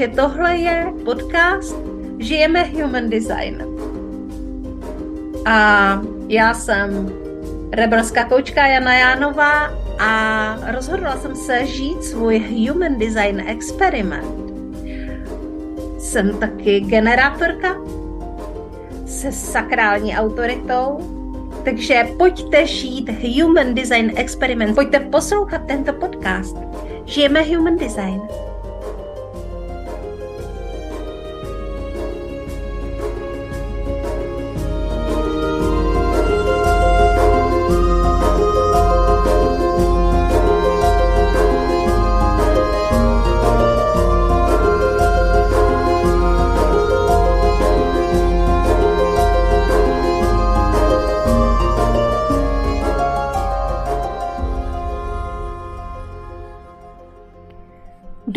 Takže tohle je podcast Žijeme Human Design. A já jsem rebelská koučka Jana Jánová a rozhodla jsem se žít svůj Human Design experiment. Jsem taky generátorka se sakrální autoritou, takže pojďte žít Human Design experiment, pojďte poslouchat tento podcast. Žijeme Human Design.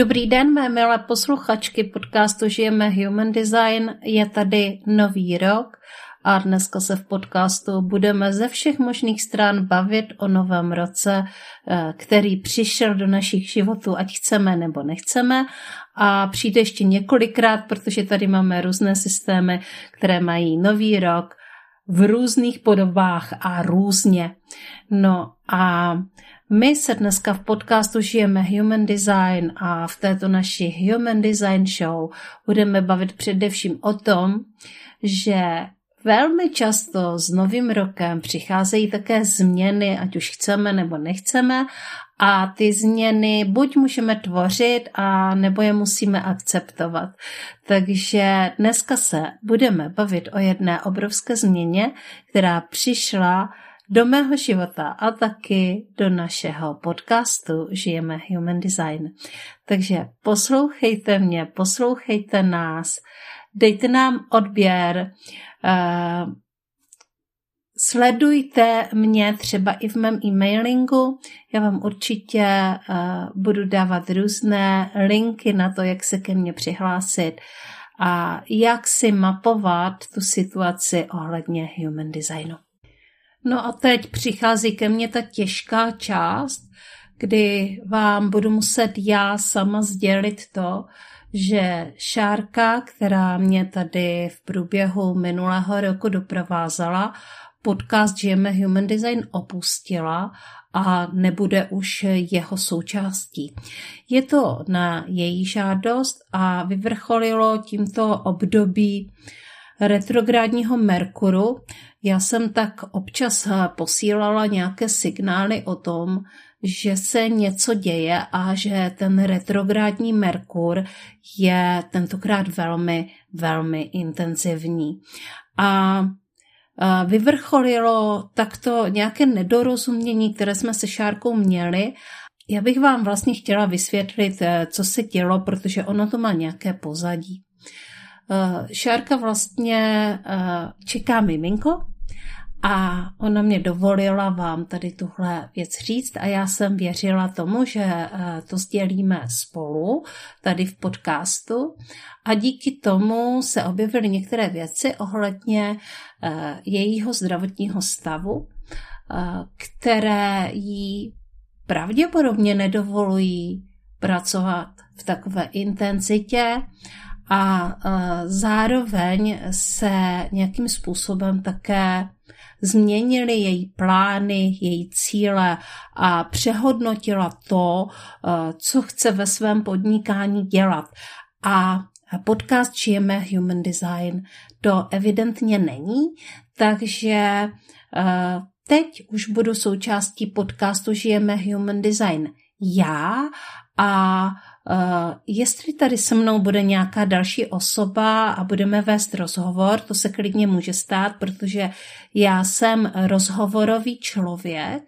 Dobrý den, mé milé posluchačky podcastu Žijeme Human Design. Je tady nový rok a dneska se v podcastu budeme ze všech možných stran bavit o novém roce, eh, který přišel do našich životů, ať chceme nebo nechceme. A přijde ještě několikrát, protože tady máme různé systémy, které mají nový rok v různých podobách a různě. No a my se dneska v podcastu Žijeme Human Design a v této naší Human Design Show budeme bavit především o tom, že velmi často s novým rokem přicházejí také změny, ať už chceme nebo nechceme, a ty změny buď můžeme tvořit, a nebo je musíme akceptovat. Takže dneska se budeme bavit o jedné obrovské změně, která přišla do mého života a taky do našeho podcastu Žijeme Human Design. Takže poslouchejte mě, poslouchejte nás, dejte nám odběr, uh, sledujte mě třeba i v mém e-mailingu. Já vám určitě uh, budu dávat různé linky na to, jak se ke mně přihlásit a jak si mapovat tu situaci ohledně human designu. No a teď přichází ke mně ta těžká část, kdy vám budu muset já sama sdělit to, že Šárka, která mě tady v průběhu minulého roku doprovázela, podcast Žijeme Human Design opustila a nebude už jeho součástí. Je to na její žádost a vyvrcholilo tímto období retrográdního Merkuru, já jsem tak občas eh, posílala nějaké signály o tom, že se něco děje a že ten retrográdní Merkur je tentokrát velmi, velmi intenzivní. A vyvrcholilo takto nějaké nedorozumění, které jsme se Šárkou měli. Já bych vám vlastně chtěla vysvětlit, eh, co se dělo, protože ono to má nějaké pozadí. Eh, Šárka vlastně čeká miminko, a ona mě dovolila vám tady tuhle věc říct a já jsem věřila tomu, že eh, to sdělíme spolu tady v podcastu. A díky tomu se objevily některé věci ohledně eh, jejího zdravotního stavu, eh, které jí pravděpodobně nedovolují pracovat v takové intenzitě a zároveň se nějakým způsobem také změnili její plány, její cíle a přehodnotila to, eh, co chce ve svém podnikání dělat. A podcast Žijeme Human Design to evidentně není, takže eh, teď už budu součástí podcastu Žijeme Human Design já a Uh, jestli tady se mnou bude nějaká další osoba a budeme vést rozhovor, to se klidně může stát, protože já jsem rozhovorový člověk,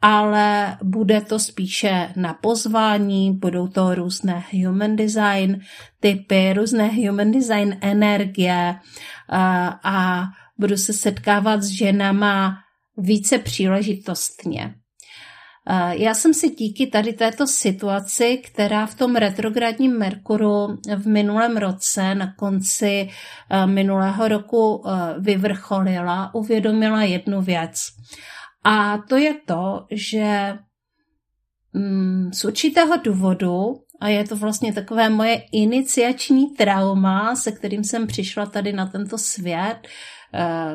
ale bude to spíše na pozvání, budou to různé human design typy, různé human design energie uh, a budu se setkávat s ženama více příležitostně. Já jsem si díky tady této situaci, která v tom retrogradním Merkuru v minulém roce, na konci eh, minulého roku eh, vyvrcholila, uvědomila jednu věc. A to je to, že mm, z určitého důvodu a je to vlastně takové moje iniciační trauma, se kterým jsem přišla tady na tento svět, eh,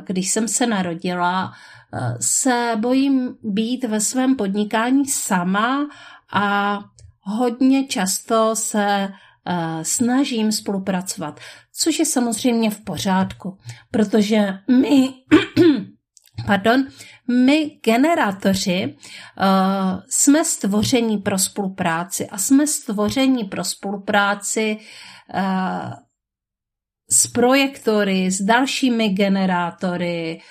když jsem se narodila, eh, se bojím být ve svém podnikání sama a hodně často se snažím spolupracovat, což je samozřejmě v pořádku, protože my pardon, my generátoři jsme stvoření pro spolupráci a jsme stvoření pro spolupráci s projektory, s dalšími generátory,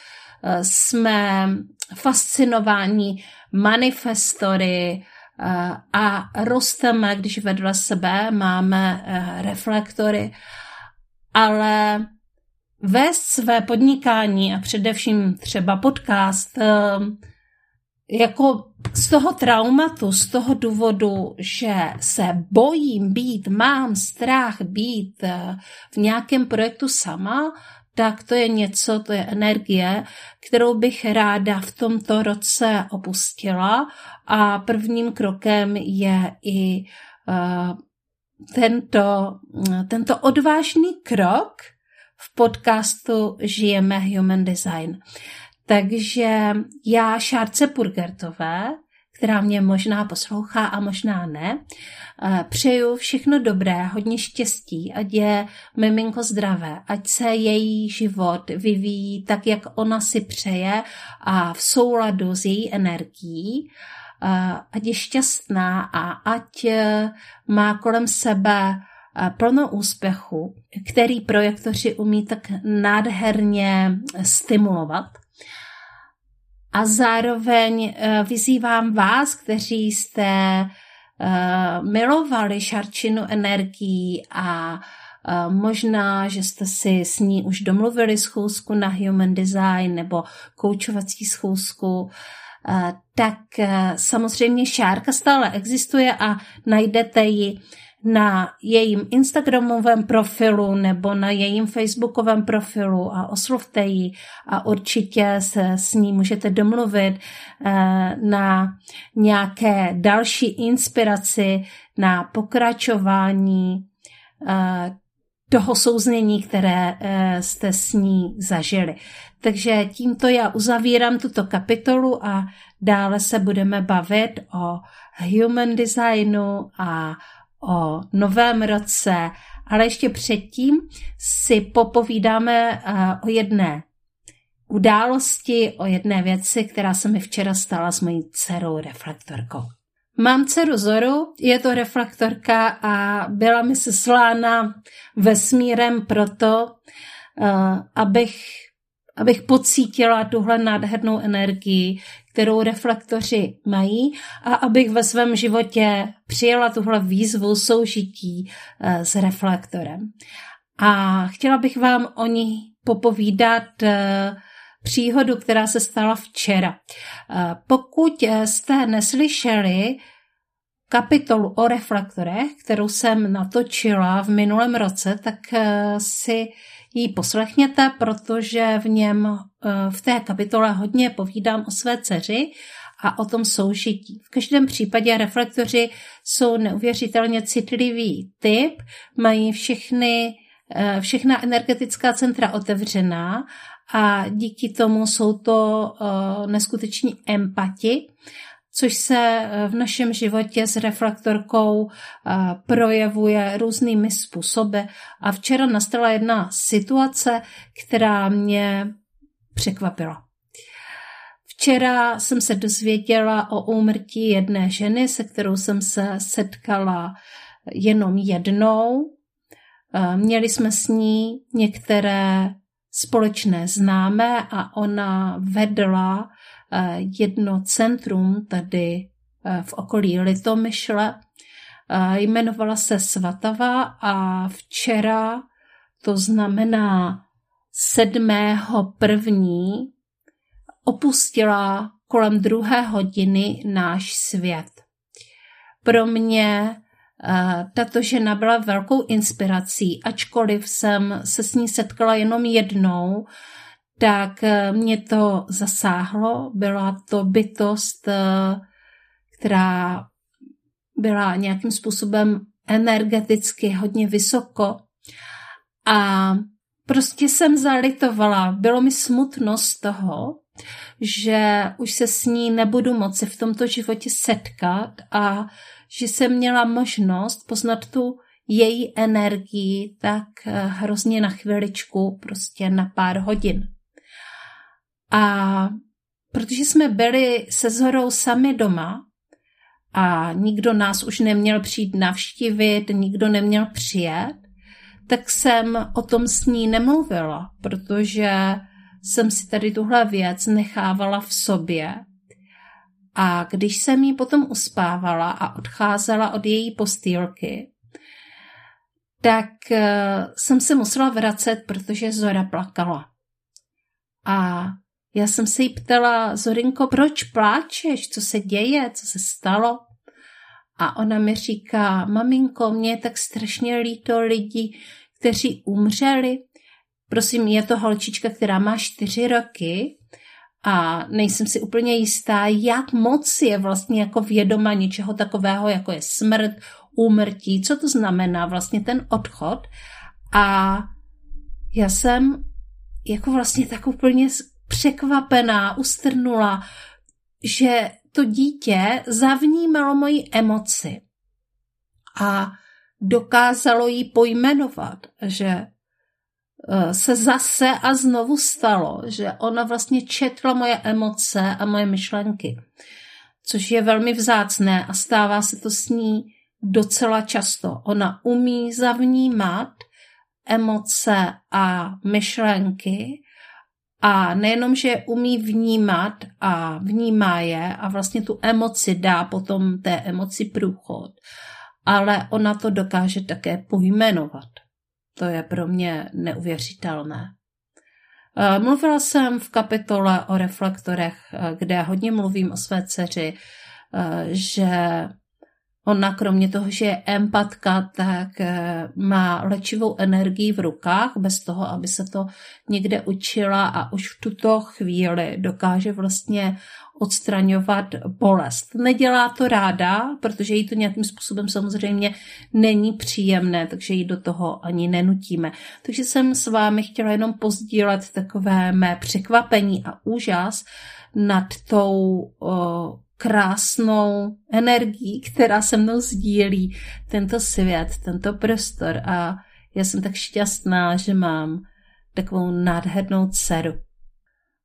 uh, jsme fascinováni manifestory uh, a rosteme, když vedle sebe máme uh, reflektory, ale vést své podnikání a především třeba podcast jako z toho traumatu, z toho důvodu, že se bojím být, mám strach být eh, v nějakém projektu sama, tak to je něco, to je energie, kterou bych ráda v tomto roce opustila a prvním krokem je i uh, tento, tento odvážný krok, v podcastu Žijeme Human Design. Takže já Šárce Purgertové, která mě možná poslouchá a možná ne, eh, přeju všechno dobré, hodně štěstí, ať je miminko zdravé, ať se její život vyvíjí tak, jak ona si přeje a v souladu s její energií, eh, ať je šťastná a ať eh, má kolem sebe plno úspěchu, který projektoři umí tak nádherně stimulovat. A zároveň eh, vyzývám vás, kteří jste eh, milovali šarčinu energií a eh, možná, že jste si s ní už domluvili schůzku na Human Design nebo koučovací schůzku, tak samozřejmě šárka stále existuje a najdete ji na jejím Instagramovém profilu nebo na jejím Facebookovém profilu a oslovte ji a určitě se s ní můžete domluvit eh, na nějaké další inspiraci, na pokračování eh, toho souznění, které eh, jste s ní zažili. Takže tímto já uzavírám tuto kapitolu a dále se budeme bavit o human designu a o novém roce, ale ještě předtím si popovídáme eh, o jedné události, o jedné věci, která se mi včera stala s mojí dcerou reflektorkou. Mám dceru Zoru, je to reflektorka a byla mi seslána vesmírem proto, eh, abych, abych pocítila tuhle nádhernou energii, kterou reflektoři mají a abych ve svém životě přijela tuhle výzvu soužití eh, s reflektorem. A chtěla bych vám o ní popovídat eh, příhodu, která se stala včera. Eh, pokud jste neslyšeli kapitolu o reflektorech, kterou jsem natočila v minulém roce, tak si ji poslechněte, protože v něm v té kapitole hodně povídám o své dceři a o tom soužití. V každém případě reflektoři jsou neuvěřitelně citlivý typ, mají všechny, eh, všechna energetická centra otevřená a díky tomu jsou to eh, neskuteční empati což se eh, v našem životě s reflektorkou eh, projevuje různými způsoby. A včera nastala jedna situace, která mě překvapila. Včera jsem se dozvěděla o úmrtí jedné ženy, se kterou jsem se setkala jenom jednou. Eh, měli jsme s ní některé společné známé a ona vedla Eh, jedno centrum tady eh, v okolí Litomyšle. Jmenovala se Svatava a včera, to znamená 7. první, opustila kolem druhé hodiny náš svět. Pro mě tato žena byla velkou inspirací, ačkoliv jsem se s ní setkala jenom jednou, tak eh, mě to zasáhlo. Byla to bytost, eh, která byla nějakým způsobem energeticky hodně vysoko a prostě jsem zalitovala. Bylo mi smutno z toho, že už se s ní nebudu moci v tomto životě setkat a že jsem měla možnost poznat tu její energii tak eh, hrozně na chviličku, prostě na pár hodin. A protože jsme byli se Zorou sami doma a nikdo nás už neměl přijít navštívit, nikdo neměl přijet, tak jsem o tom s ní nemluvila, protože jsem si tady tuhle věc nechávala v sobě. A když jsem jí potom uspávala a odcházela od její postýlky, tak eh, jsem se musela vracet, protože Zora plakala. A já jsem se jí ptala, Zorinko, proč pláčeš? Co se děje? Co se stalo? A ona mi říká, maminko, mě je tak strašně líto lidí, kteří umřeli. Prosím, je to holčička, která má čtyři roky a nejsem si úplně jistá, jak moc je vlastně jako vědoma něčeho takového, jako je smrt, úmrtí, co to znamená vlastně ten odchod. A já jsem jako vlastně tak úplně překvapená, ustrnula, že to dítě zavnímalo moji emoci a dokázalo ji pojmenovat, že eh, se zase a znovu stalo, že ona vlastně četla moje emoce a moje myšlenky, což je velmi vzácné a stává se to s ní docela často. Ona umí zavnímat emoce a myšlenky a nejenom, že umí vnímat a vnímá je a vlastně tu emoci dá potom té emoci průchod, ale ona to dokáže také pojmenovat. To je pro mě neuvěřitelné. Eh, mluvila jsem v kapitole o reflektorech, eh, kde hodně mluvím o své dceři, eh, že Ona kromě toho, že je empatka, tak eh, má léčivou energii v rukách, bez toho, aby se to někde učila a už v tuto chvíli dokáže vlastně odstraňovat bolest. Nedělá to ráda, protože jí to nějakým způsobem samozřejmě není příjemné, takže ji do toho ani nenutíme. Takže jsem s vámi chtěla jenom pozdílet takové mé překvapení a úžas nad tou krásnou energií, která se mnou sdílí tento svět, tento prostor a já jsem tak šťastná, že mám takovou nádhernou dceru.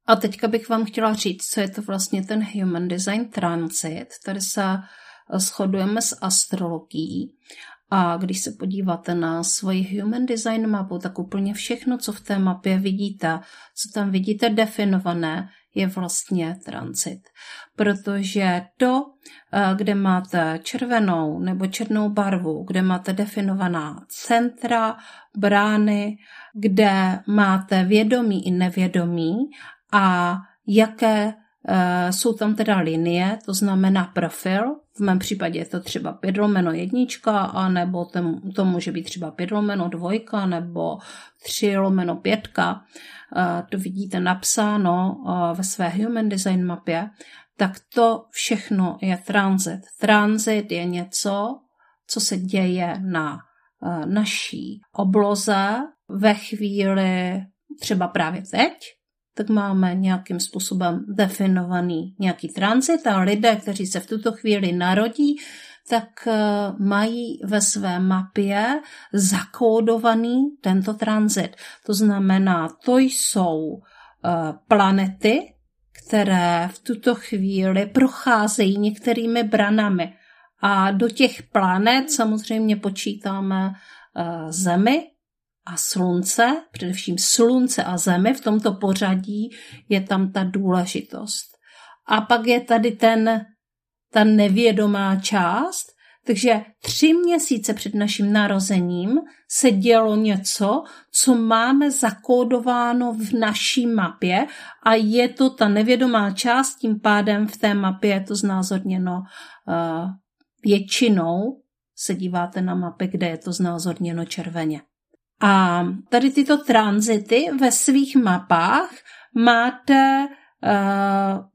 A teďka bych vám chtěla říct, co je to vlastně ten Human Design Transit. Tady se shodujeme s astrologií a když se podíváte na svoji Human Design mapu, tak úplně všechno, co v té mapě vidíte, co tam vidíte definované, je vlastně transit. Protože to, eh, kde máte červenou nebo černou barvu, kde máte definovaná centra, brány, kde máte vědomí i nevědomí a jaké jsou tam teda linie, to znamená profil, v mém případě je to třeba 5 lomeno jednička, a nebo to může být třeba 5 lomeno dvojka, nebo 3 lomeno pětka. To vidíte napsáno ve své Human Design mapě, tak to všechno je transit. Transit je něco, co se děje na naší obloze ve chvíli, třeba právě teď, tak máme nějakým způsobem definovaný nějaký transit a lidé, kteří se v tuto chvíli narodí, tak eh, mají ve své mapě zakódovaný tento transit. To znamená, to jsou eh, planety, které v tuto chvíli procházejí některými branami. A do těch planet samozřejmě počítáme eh, Zemi a Slunce, především Slunce a Zemi, v tomto pořadí je tam ta důležitost. A pak je tady ten ta nevědomá část. Takže tři měsíce před naším narozením se dělo něco, co máme zakódováno v naší mapě a je to ta nevědomá část, tím pádem v té mapě je to znázorněno uh, většinou, se díváte na mapy, kde je to znázorněno červeně. A tady tyto tranzity ve svých mapách máte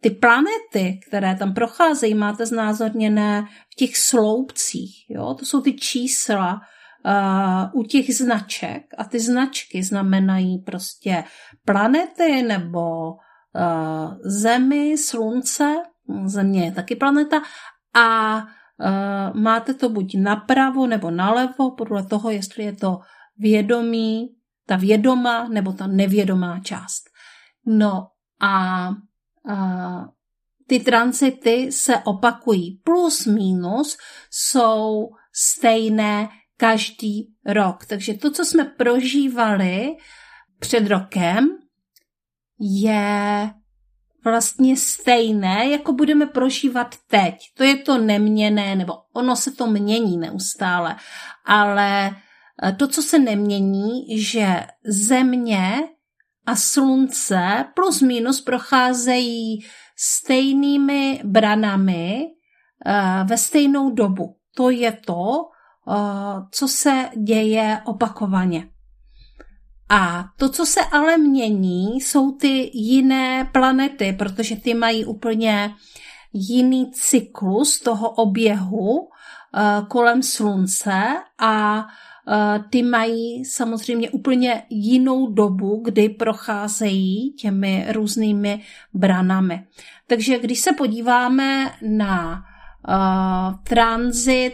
ty planety, které tam procházejí, máte znázorněné v těch sloupcích. Jo? To jsou ty čísla uh, u těch značek a ty značky znamenají prostě planety nebo uh, Zemi, Slunce, Země je taky planeta a uh, máte to buď napravo nebo nalevo, podle toho, jestli je to vědomí, ta vědomá nebo ta nevědomá část. No a, a ty transity se opakují. Plus minus jsou stejné každý rok. Takže to, co jsme prožívali před rokem, je vlastně stejné, jako budeme prožívat teď. To je to neměné, nebo ono se to mění neustále, ale to, co se nemění, že země a slunce plus minus procházejí stejnými branami eh, ve stejnou dobu. To je to, eh, co se děje opakovaně. A to, co se ale mění, jsou ty jiné planety, protože ty mají úplně jiný cyklus toho oběhu kolem Slunce a ty mají samozřejmě úplně jinou dobu, kdy procházejí těmi různými branami. Takže když se podíváme na uh, transit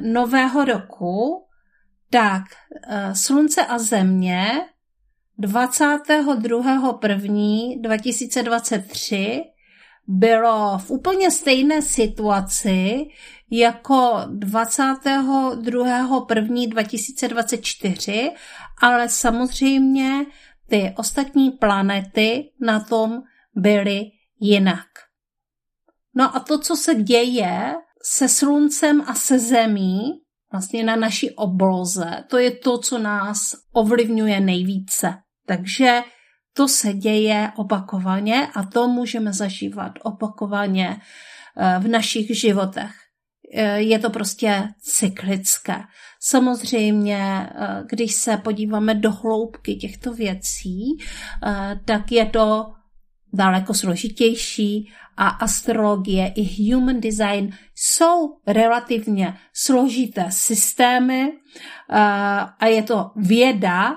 nového roku, tak eh, Slunce a Země 22.1.2023 bylo v úplně stejné situaci jako 22.1.2024, ale samozřejmě ty ostatní planety na tom byly jinak. No a to, co se děje se Sluncem a se Zemí, vlastně na naší obloze. To je to, co nás ovlivňuje nejvíce. Takže to se děje opakovaně a to můžeme zažívat opakovaně eh, v našich životech. Eh, je to prostě cyklické. Samozřejmě, eh, když se podíváme do hloubky těchto věcí, tak je to daleko složitější a astrologie i human design jsou relativně složité systémy a je to věda,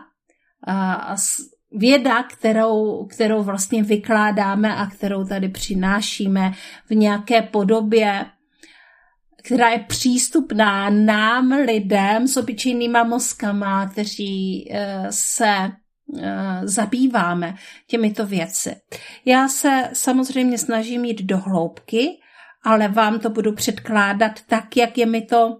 věda, kterou, kterou vlastně vykládáme a kterou tady přinášíme v nějaké podobě, která je přístupná nám, lidem s obyčejnýma mozkama, kteří e, se Eh, zabýváme těmito věci. Já se samozřejmě snažím jít do hloubky, ale vám to budu předkládat tak, jak je mi to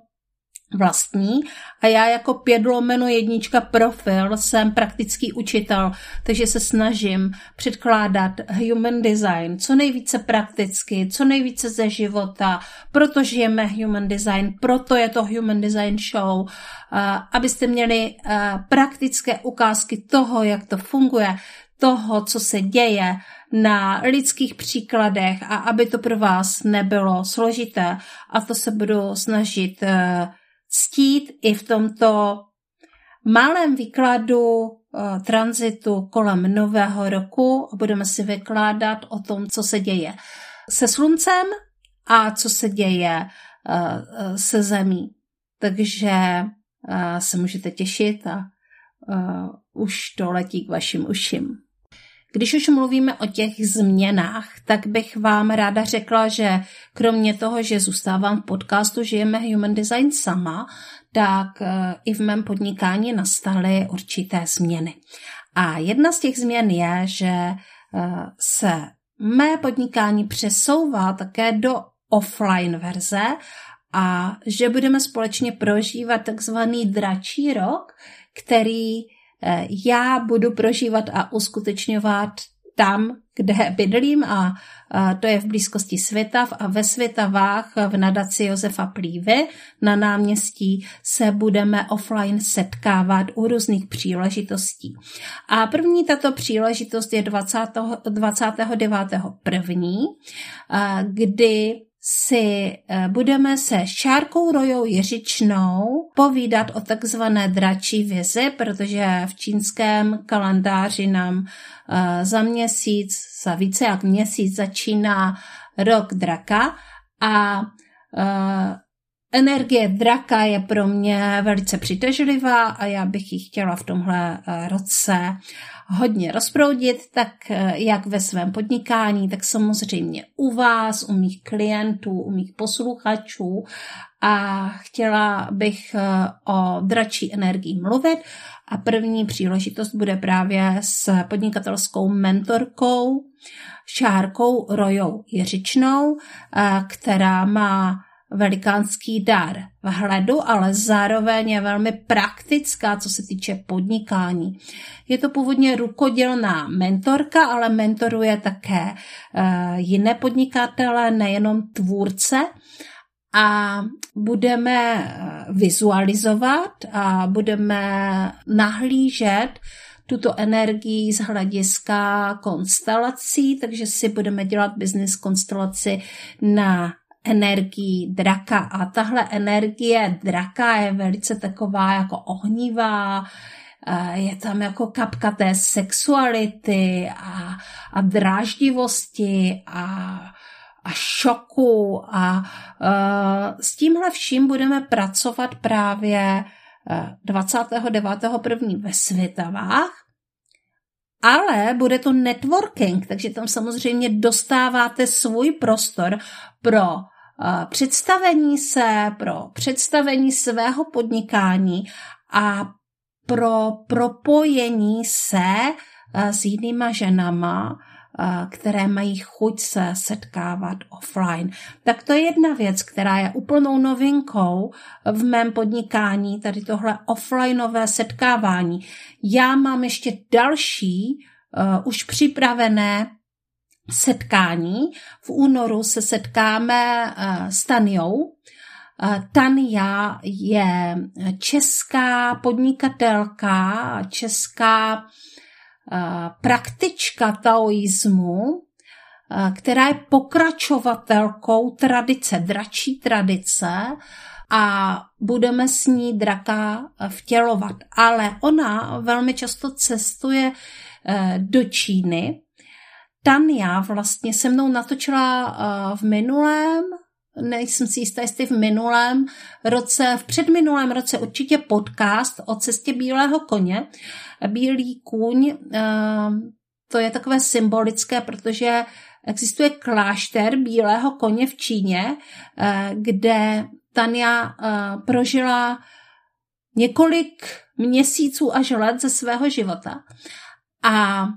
vlastní a já jako pět lomeno jednička profil jsem praktický učitel, takže se snažím předkládat human design co nejvíce prakticky, co nejvíce ze života, proto žijeme human design, proto je to human design show, abyste měli praktické ukázky toho, jak to funguje, toho, co se děje na lidských příkladech a aby to pro vás nebylo složité. A to se budu snažit ctít i v tomto malém výkladu uh, tranzitu kolem nového roku a budeme si vykládat o tom, co se děje se sluncem a co se děje uh, se zemí. Takže uh, se můžete těšit a už to letí k vašim uším. Když už mluvíme o těch změnách, tak bych vám ráda řekla, že kromě toho, že zůstávám v podcastu Žijeme Human Design sama, tak eh, i v mém podnikání nastaly určité změny. A jedna z těch změn je, že eh, se mé podnikání přesouvá také do offline verze a že budeme společně prožívat takzvaný dračí rok, který já budu prožívat a uskutečňovat tam, kde bydlím a, to je v blízkosti Světav a ve Světavách v nadaci Josefa Plívy na náměstí se budeme offline setkávat u různých příležitostí. A první tato příležitost je 20, 29. první, kdy si eh, budeme se Šárkou Rojou Jiřičnou povídat o takzvané dračí vizi, protože v čínském kalendáři nám eh, za měsíc, za více jak měsíc začíná rok draka a eh, energie draka je pro mě velice přitažlivá a já bych ji chtěla v tomhle roce hodně rozproudit, tak eh, jak ve svém podnikání, tak samozřejmě u vás, u mých klientů, u mých posluchačů. A chtěla bych eh, o dračí energii mluvit. A první příležitost bude právě s podnikatelskou mentorkou Šárkou Rojou Jiřičnou, eh, která má velikánský dar vhledu, ale zároveň je velmi praktická, co se týče podnikání. Je to původně rukodělná mentorka, ale mentoruje také uh, jiné podnikatele, nejenom tvůrce. A budeme eh, vizualizovat a budeme nahlížet tuto energii z hlediska konstelací, takže si budeme dělat business konstelaci na energii draka. A tahle energie draka je velice taková jako ohnivá, je tam jako kapka té sexuality a, a dráždivosti a, a šoku a uh, s tímhle vším budeme pracovat právě 29.1. ve Světavách, ale bude to networking, takže tam samozřejmě dostáváte svůj prostor pro představení se, pro představení svého podnikání a pro propojení se s jinýma ženama, které mají chuť se setkávat offline. Tak to je jedna věc, která je úplnou novinkou v mém podnikání, tady tohle offlineové setkávání. Já mám ještě další uh, už připravené setkání. V únoru se setkáme uh, s Tanjou. Uh, Tania je česká podnikatelka, česká uh, praktička taoismu, která je pokračovatelkou tradice, dračí tradice a budeme s ní draka vtělovat. Ale ona velmi často cestuje do Číny, Tania vlastně se mnou natočila uh, v minulém, nejsem si jistá, jestli v minulém roce, v předminulém roce určitě podcast o cestě bílého koně. Bílý kůň, uh, to je takové symbolické, protože existuje klášter bílého koně v Číně, uh, kde Tania prožila několik měsíců až let ze svého života. A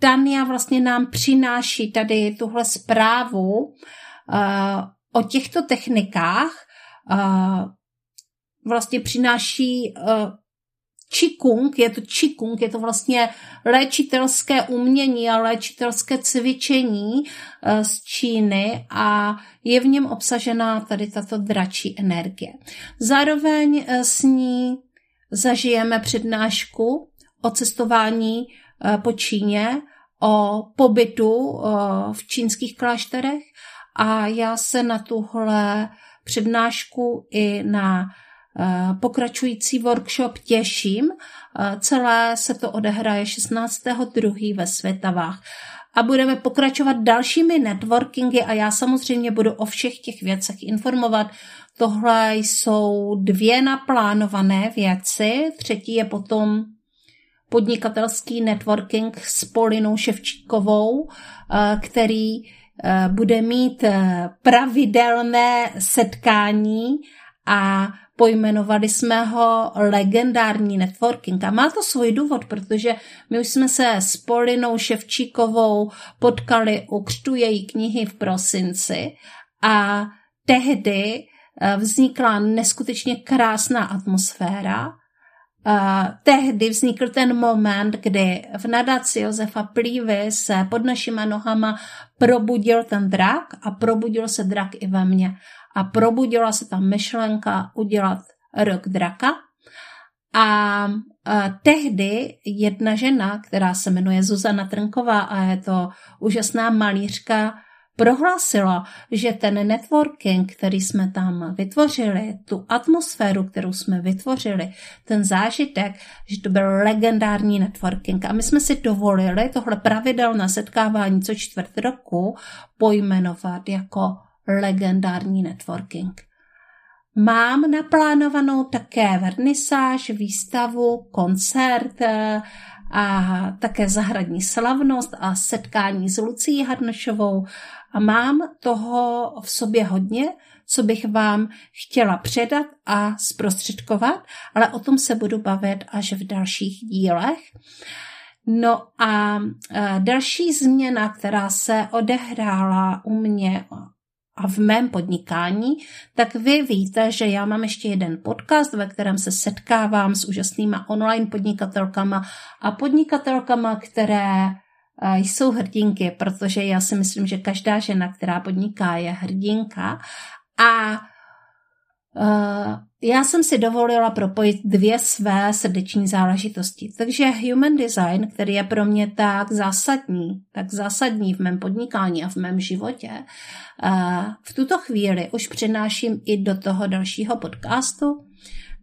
Tania vlastně nám přináší tady tuhle zprávu uh, o těchto technikách. Uh, vlastně přináší uh, Qigong, je to Qigong, je to vlastně léčitelské umění a léčitelské cvičení z Číny a je v něm obsažená tady tato dračí energie. Zároveň s ní zažijeme přednášku o cestování po Číně o pobytu v čínských klášterech a já se na tuhle přednášku i na e, pokračující workshop těším. E, celé se to odehraje 16.2. ve Světavách. A budeme pokračovat dalšími networkingy a já samozřejmě budu o všech těch věcech informovat. Tohle jsou dvě naplánované věci, třetí je potom podnikatelský networking s Polinou Ševčíkovou, eh, který eh, bude mít eh, pravidelné setkání a pojmenovali jsme ho legendární networking. A má to svůj důvod, protože my už jsme se s Polinou Ševčíkovou potkali u křtu její knihy v prosinci a tehdy vznikla neskutečně krásná atmosféra tehdy vznikl ten moment, kdy v nadaci Josefa Plívy se pod našima nohama probudil ten drak a probudil se drak i ve mně. A probudila se ta myšlenka udělat rok draka. A tehdy jedna žena, která se jmenuje Zuzana Trnková a je to úžasná malířka, prohlásila, že ten networking, který jsme tam vytvořili, tu atmosféru, kterou jsme vytvořili, ten zážitek, že to byl legendární networking. A my jsme si dovolili tohle pravidelné setkávání co čtvrt roku pojmenovat jako legendární networking. Mám naplánovanou také vernisáž, výstavu, koncert eh, a také zahradní slavnost a setkání s Lucí Harnošovou a mám toho v sobě hodně, co bych vám chtěla předat a zprostředkovat, ale o tom se budu bavit až v dalších dílech. No a eh, další změna, která se odehrála u mě a v mém podnikání, tak vy víte, že já mám ještě jeden podcast, ve kterém se setkávám s úžasnýma online podnikatelkama a podnikatelkama, které jsou hrdinky, protože já si myslím, že každá žena, která podniká, je hrdinka. A uh, já jsem si dovolila propojit dvě své srdeční záležitosti. Takže human design, který je pro mě tak zásadní, tak zásadní v mém podnikání a v mém životě, v tuto chvíli už přináším i do toho dalšího podcastu,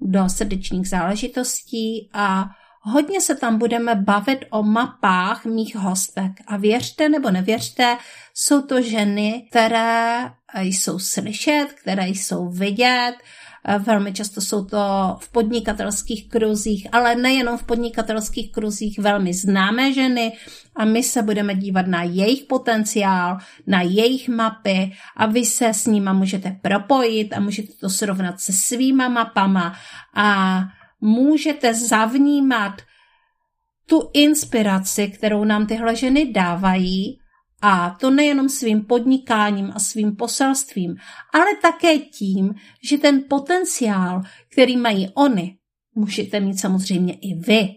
do srdečních záležitostí a hodně se tam budeme bavit o mapách mých hostek. A věřte nebo nevěřte, jsou to ženy, které jsou slyšet, které jsou vidět, Velmi často jsou to v podnikatelských kruzích, ale nejenom v podnikatelských kruzích velmi známé ženy. A my se budeme dívat na jejich potenciál, na jejich mapy. A vy se s nima můžete propojit a můžete to srovnat se svýma mapama. A můžete zavnímat tu inspiraci, kterou nám tyhle ženy dávají a to nejenom svým podnikáním a svým poselstvím, ale také tím, že ten potenciál, který mají oni, můžete mít samozřejmě i vy.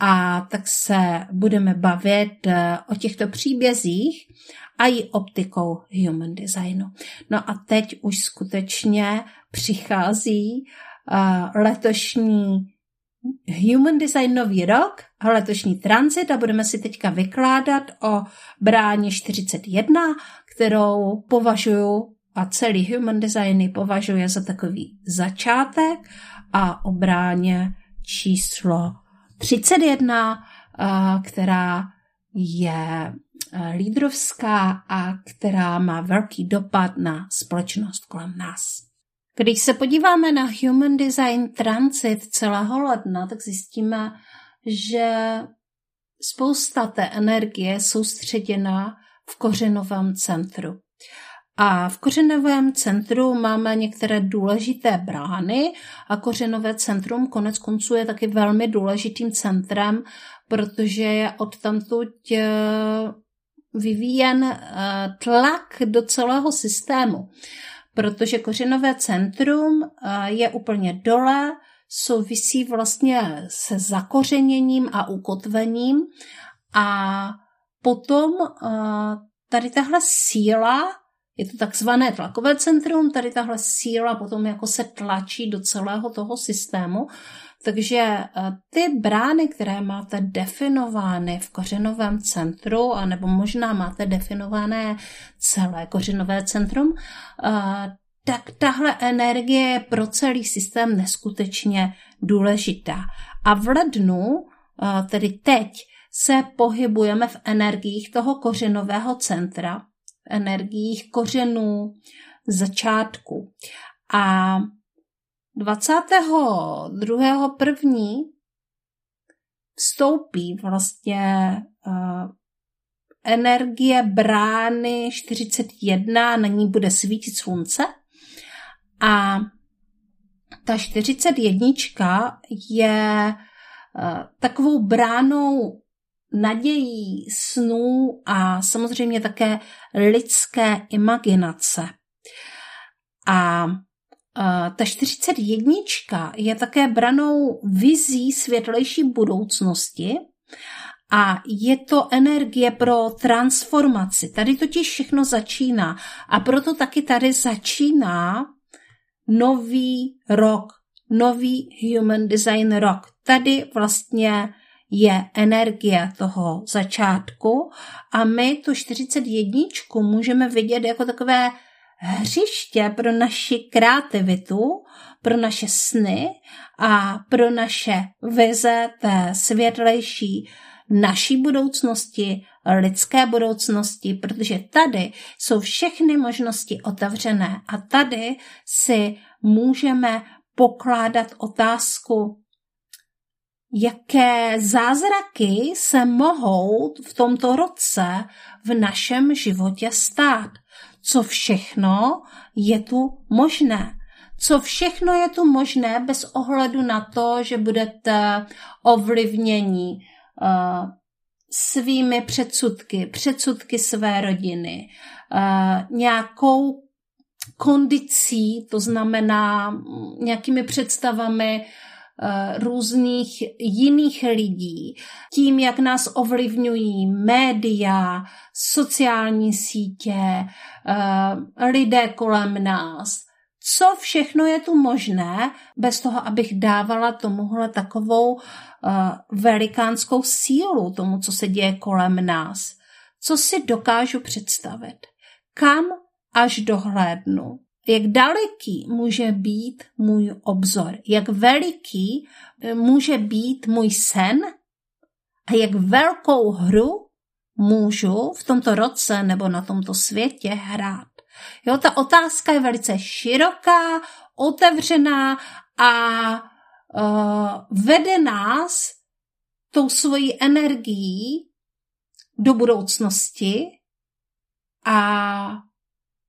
A tak se budeme bavit eh, o těchto příbězích a i optikou human designu. No a teď už skutečně přichází uh, letošní Human Design nový rok a letošní transit a budeme si teďka vykládat o bráně 41, kterou považuji a celý Human Design považuje za takový začátek a o bráně číslo 31, která je lídrovská a která má velký dopad na společnost kolem nás. Když se podíváme na Human Design Transit celého ledna, tak zjistíme, že spousta té energie je soustředěna v kořenovém centru. A v kořenovém centru máme některé důležité brány a kořenové centrum konec konců je taky velmi důležitým centrem, protože je odtamtud eh, vyvíjen eh, tlak do celého systému protože kořenové centrum eh, je úplně dole, souvisí vlastně se zakořeněním a ukotvením. A potom eh, tady tahle síla, je to takzvané tlakové centrum, tady tahle síla potom jako se tlačí do celého toho systému, takže eh, ty brány, které máte definovány v kořenovém centru, anebo možná máte definované celé kořenové centrum, eh, tak tahle energie je pro celý systém neskutečně důležitá. A v lednu, eh, tedy teď, se pohybujeme v energiích toho kořenového centra, v energiích kořenů, začátku. A 22.1. vstoupí vlastně uh, energie brány 41, na ní bude svítit slunce a ta 41 je uh, takovou bránou nadějí, snů a samozřejmě také lidské imaginace. A ta 41 je také branou vizí světlejší budoucnosti a je to energie pro transformaci. Tady totiž všechno začíná a proto taky tady začíná nový rok, nový Human Design rok. Tady vlastně je energie toho začátku a my tu 41 můžeme vidět jako takové hřiště pro naši kreativitu, pro naše sny a pro naše vize té světlejší naší budoucnosti, lidské budoucnosti, protože tady jsou všechny možnosti otevřené a tady si můžeme pokládat otázku, jaké zázraky se mohou v tomto roce v našem životě stát. Co všechno je tu možné. Co všechno je tu možné bez ohledu na to, že budete ovlivnění uh, svými předsudky, předsudky své rodiny, uh, nějakou kondicí, to znamená nějakými představami různých jiných lidí, tím, jak nás ovlivňují média, sociální sítě, eh, lidé kolem nás. Co všechno je tu možné, bez toho, abych dávala tomuhle takovou eh, velikánskou sílu, tomu, co se děje kolem nás. Co si dokážu představit? Kam až dohlédnu? Jak daleký může být můj obzor, jak veliký eh, může být můj sen a jak velkou hru můžu v tomto roce nebo na tomto světě hrát. Jo, ta otázka je velice široká, otevřená a uh, vede nás tou svojí energií do budoucnosti a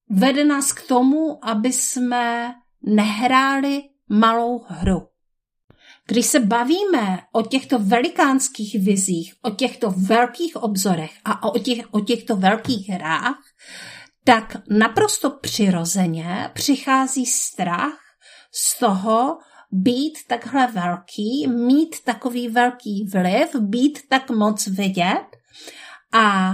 vede nás k tomu, aby jsme nehráli malou hru. Když se bavíme o těchto velikánských vizích, o těchto velkých obzorech a o, těch, o těchto velkých hrách, tak naprosto přirozeně přichází strach z toho být takhle velký, mít takový velký vliv, být tak moc vidět a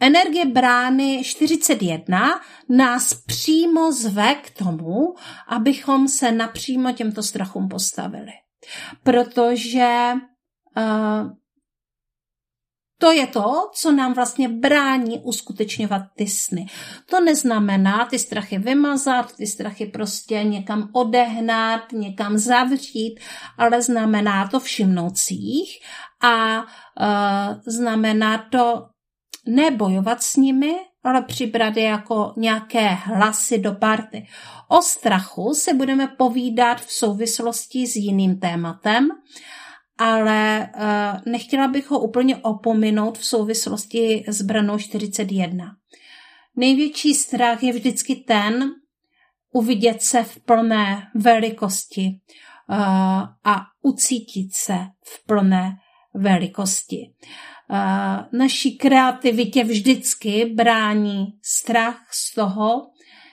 Energie brány 41 nás přímo zve k tomu, abychom se napřímo těmto strachům postavili. Protože uh, to je to, co nám vlastně brání uskutečňovat ty sny. To neznamená ty strachy vymazat, ty strachy prostě někam odehnat, někam zavřít, ale znamená to všimnout si jich a uh, znamená to nebojovat s nimi, ale přibrat je jako nějaké hlasy do party. O strachu se budeme povídat v souvislosti s jiným tématem, ale uh, nechtěla bych ho úplně opominout v souvislosti s branou 41. Největší strach je vždycky ten, uvidět se v plné velikosti uh, a ucítit se v plné velikosti naší kreativitě vždycky brání strach z toho,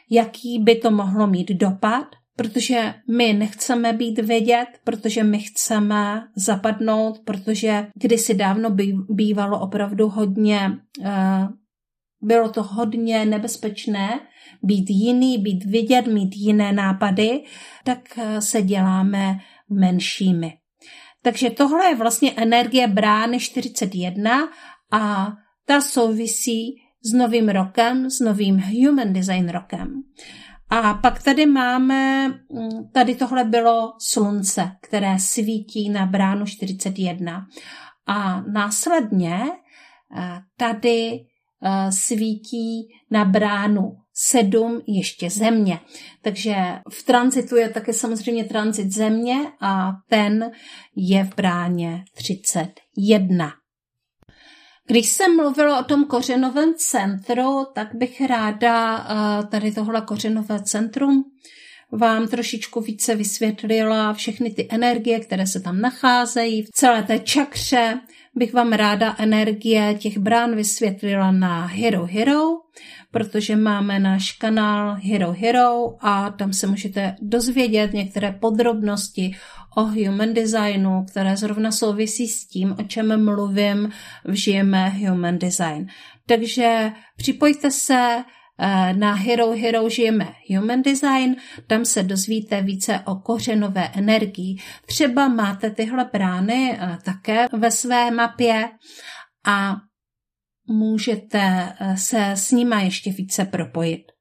jaký by to mohlo mít dopad, protože my nechceme být vědět, protože my chceme zapadnout, protože kdysi dávno bývalo opravdu hodně, bylo to hodně nebezpečné být jiný, být vidět, mít jiné nápady, tak se děláme menšími. Takže tohle je vlastně energie brány 41 a ta souvisí s novým rokem, s novým Human Design rokem. A pak tady máme, mm, tady tohle bylo slunce, které svítí na bránu 41. A následně eh, tady eh, svítí na bránu sedm ještě země. Takže v transitu je také samozřejmě transit země a ten je v bráně 31. Když jsem mluvila o tom kořenovém centru, tak bych ráda eh, tady tohle kořenové centrum vám trošičku více vysvětlila všechny ty energie, které se tam nacházejí. V celé té čakře bych vám ráda energie těch brán vysvětlila na Hero Hero protože máme náš kanál Hero Hero a tam se můžete dozvědět některé podrobnosti o human designu, které zrovna souvisí s tím, o čem mluvím v Žijeme Human Design. Takže připojte se na Hero Hero žijeme Human Design, tam se dozvíte více o kořenové energii. Třeba máte tyhle brány eh, také ve své mapě a můžete eh, se s nima ještě více propojit.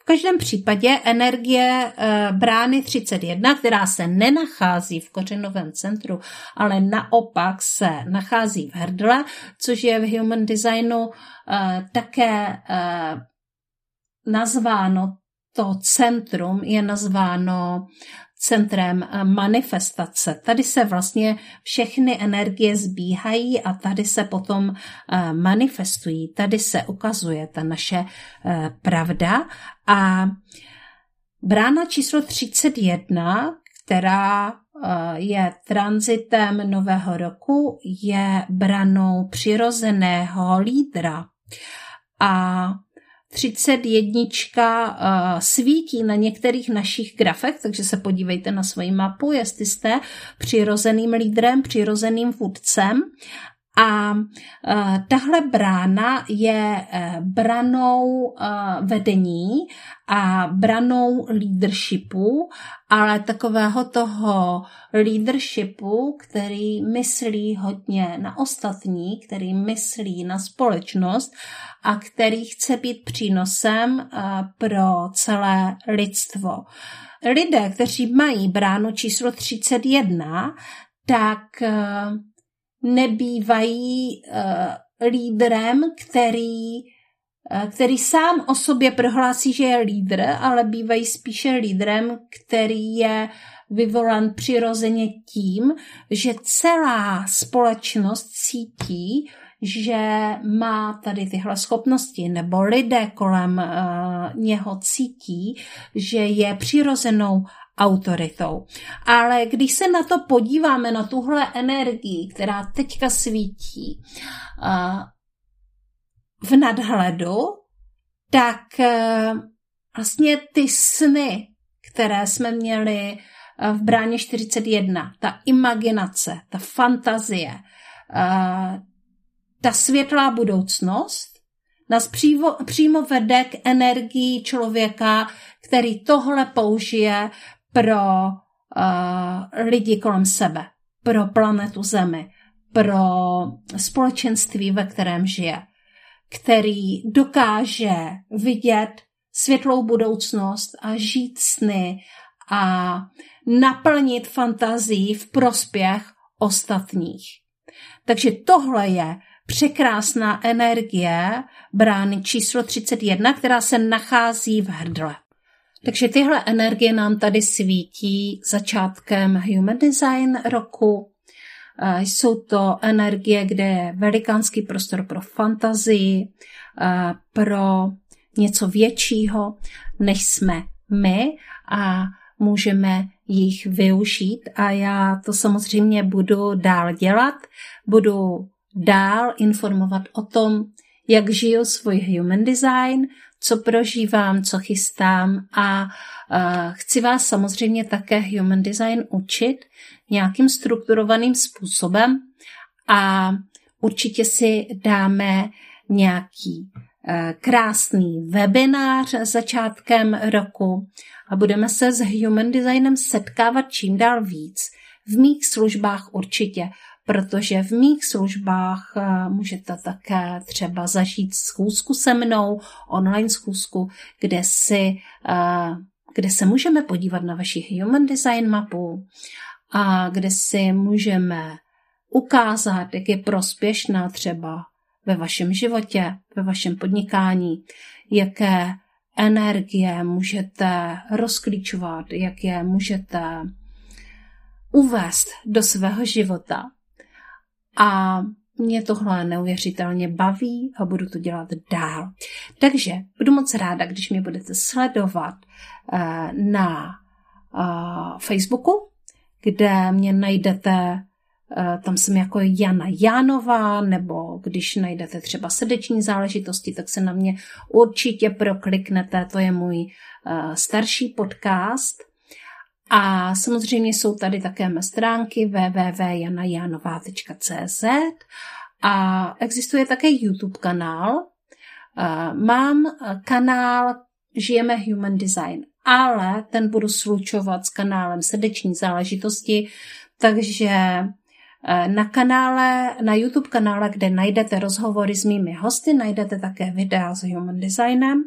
V každém případě energie eh, brány 31, která se nenachází v kořenovém centru, ale naopak se nachází v hrdle, což je v human designu eh, také nazváno to centrum je nazváno centrem eh, manifestace. Tady se vlastně všechny energie zbíhají a tady se potom eh, manifestují. Tady se ukazuje ta naše eh, pravda a brána číslo 31, která je transitem nového roku, je branou přirozeného lídra. A 31 uh, svítí na některých našich grafech, takže se podívejte na svoji mapu, jestli jste přirozeným lídrem, přirozeným vůdcem a uh, tahle brána je uh, branou uh, vedení a branou leadershipu, ale takového toho leadershipu, který myslí hodně na ostatní, který myslí na společnost a který chce být přínosem pro celé lidstvo. Lidé, kteří mají bránu číslo 31, tak nebývají uh, lídrem, který, uh, který sám o sobě prohlásí, že je lídr, ale bývají spíše lídrem, který je vyvolán přirozeně tím, že celá společnost cítí, že má tady tyhle schopnosti, nebo lidé kolem uh, něho cítí, že je přirozenou autoritou. Ale když se na to podíváme, na tuhle energii, která teďka svítí v nadhledu, tak uh, vlastně ty sny, které jsme měli v bráně 41, ta imaginace, ta fantazie, ta světlá budoucnost nás přímo, přímo vede k energii člověka, který tohle použije pro uh, lidi kolem sebe, pro planetu Zemi, pro společenství, ve kterém žije, který dokáže vidět světlou budoucnost a žít sny a naplnit fantazii v prospěch ostatních. Takže tohle je překrásná energie brány číslo 31, která se nachází v hrdle. Takže tyhle energie nám tady svítí začátkem Human Design roku. Jsou to energie, kde je velikánský prostor pro fantazii, pro něco většího, než jsme my a můžeme jich využít a já to samozřejmě budu dál dělat. Budu dál informovat o tom, jak žiju svůj human design, co prožívám, co chystám a chci vás samozřejmě také human design učit nějakým strukturovaným způsobem a určitě si dáme nějaký uh, krásný webinář začátkem roku a budeme se s human designem setkávat čím dál víc. V mých službách určitě protože v mých službách eh, můžete také třeba zažít schůzku se mnou, online schůzku, kde si eh, kde se můžeme podívat na vaši human design mapu a kde si můžeme ukázat, jak je prospěšná třeba ve vašem životě, ve vašem podnikání, jaké energie můžete rozklíčovat, jak je můžete uvést do svého života. A mě tohle neuvěřitelně baví a budu to dělat dál. Takže budu moc ráda, když mě budete sledovat uh, na uh, Facebooku, kde mě najdete, uh, tam jsem jako Jana Jánová, nebo když najdete třeba srdeční záležitosti, tak se na mě určitě prokliknete, to je můj starší podcast, a samozřejmě jsou tady také mé stránky www.janajanová.cz a existuje také YouTube kanál, Mám kanál Žijeme Human Design, ale ten budu slučovat s kanálem srdeční záležitosti, takže na kanále, na YouTube kanále, kde najdete rozhovory s mými hosty, najdete také videa s human designem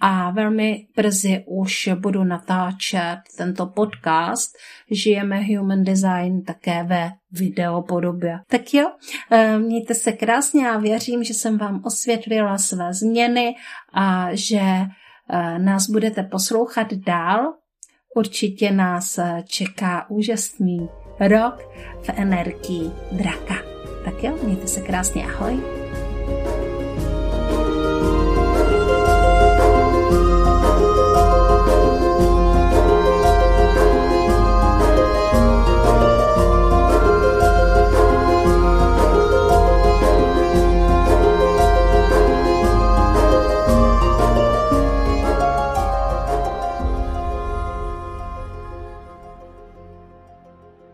a velmi brzy už budu natáčet tento podcast Žijeme Human Design také ve videopodobě. Tak jo, eh, mějte se krásně a věřím, že jsem vám osvětlila své změny a že eh, nás budete poslouchat dál. Určitě nás eh, čeká úžasný rok v energii draka. Tak jo, mějte se krásně, ahoj.